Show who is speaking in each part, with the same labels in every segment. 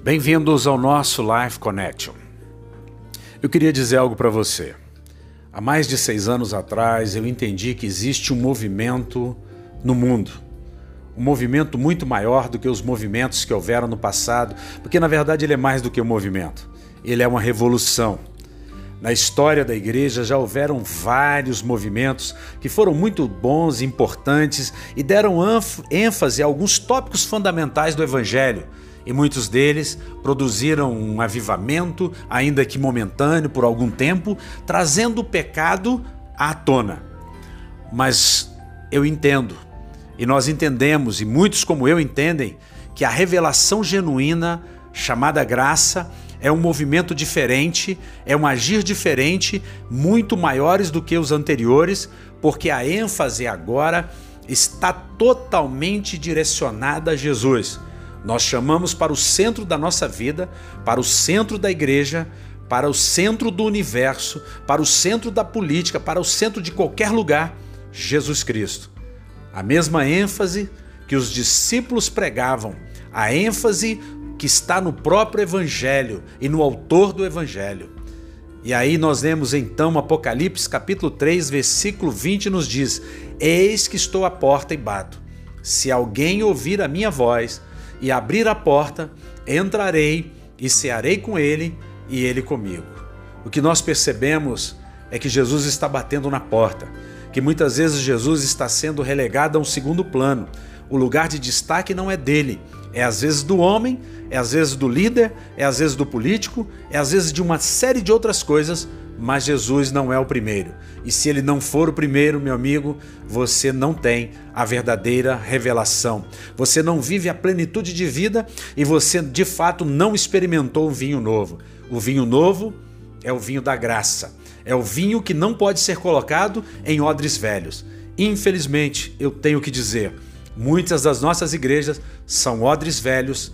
Speaker 1: Bem-vindos ao nosso Life Connection. Eu queria dizer algo para você. Há mais de seis anos atrás eu entendi que existe um movimento no mundo. Um movimento muito maior do que os movimentos que houveram no passado, porque na verdade ele é mais do que um movimento. Ele é uma revolução. Na história da igreja já houveram vários movimentos que foram muito bons importantes e deram ênfase a alguns tópicos fundamentais do Evangelho. E muitos deles produziram um avivamento, ainda que momentâneo, por algum tempo, trazendo o pecado à tona. Mas eu entendo, e nós entendemos, e muitos como eu entendem, que a revelação genuína, chamada graça, é um movimento diferente, é um agir diferente, muito maiores do que os anteriores, porque a ênfase agora está totalmente direcionada a Jesus. Nós chamamos para o centro da nossa vida, para o centro da igreja, para o centro do universo, para o centro da política, para o centro de qualquer lugar, Jesus Cristo. A mesma ênfase que os discípulos pregavam, a ênfase que está no próprio Evangelho e no autor do Evangelho. E aí nós lemos então Apocalipse capítulo 3, versículo 20 nos diz: Eis que estou à porta e bato. Se alguém ouvir a minha voz e abrir a porta, entrarei e cearei com ele e ele comigo. O que nós percebemos é que Jesus está batendo na porta, que muitas vezes Jesus está sendo relegado a um segundo plano. O lugar de destaque não é dele, é às vezes do homem, é às vezes do líder, é às vezes do político, é às vezes de uma série de outras coisas, mas Jesus não é o primeiro. E se ele não for o primeiro, meu amigo, você não tem a verdadeira revelação. Você não vive a plenitude de vida e você de fato não experimentou um vinho novo. O vinho novo é o vinho da graça. É o vinho que não pode ser colocado em odres velhos. Infelizmente, eu tenho que dizer, Muitas das nossas igrejas são odres velhos,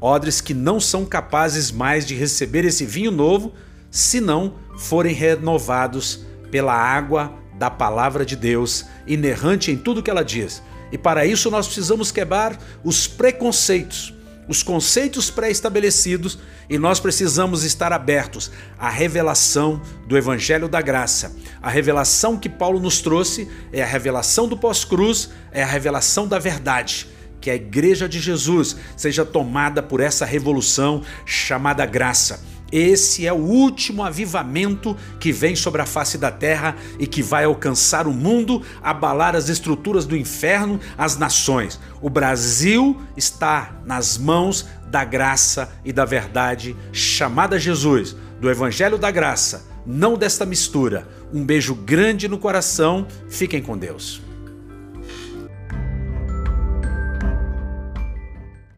Speaker 1: odres que não são capazes mais de receber esse vinho novo se não forem renovados pela água da palavra de Deus, inerrante em tudo que ela diz. E para isso nós precisamos quebrar os preconceitos, os conceitos pré-estabelecidos e nós precisamos estar abertos à revelação do Evangelho da Graça. A revelação que Paulo nos trouxe é a revelação do pós-cruz, é a revelação da verdade. Que a Igreja de Jesus seja tomada por essa revolução chamada graça esse é o último avivamento que vem sobre a face da terra e que vai alcançar o mundo, abalar as estruturas do inferno, as nações. O Brasil está nas mãos da graça e da verdade chamada Jesus, do Evangelho da Graça, não desta mistura. Um beijo grande no coração, fiquem com Deus.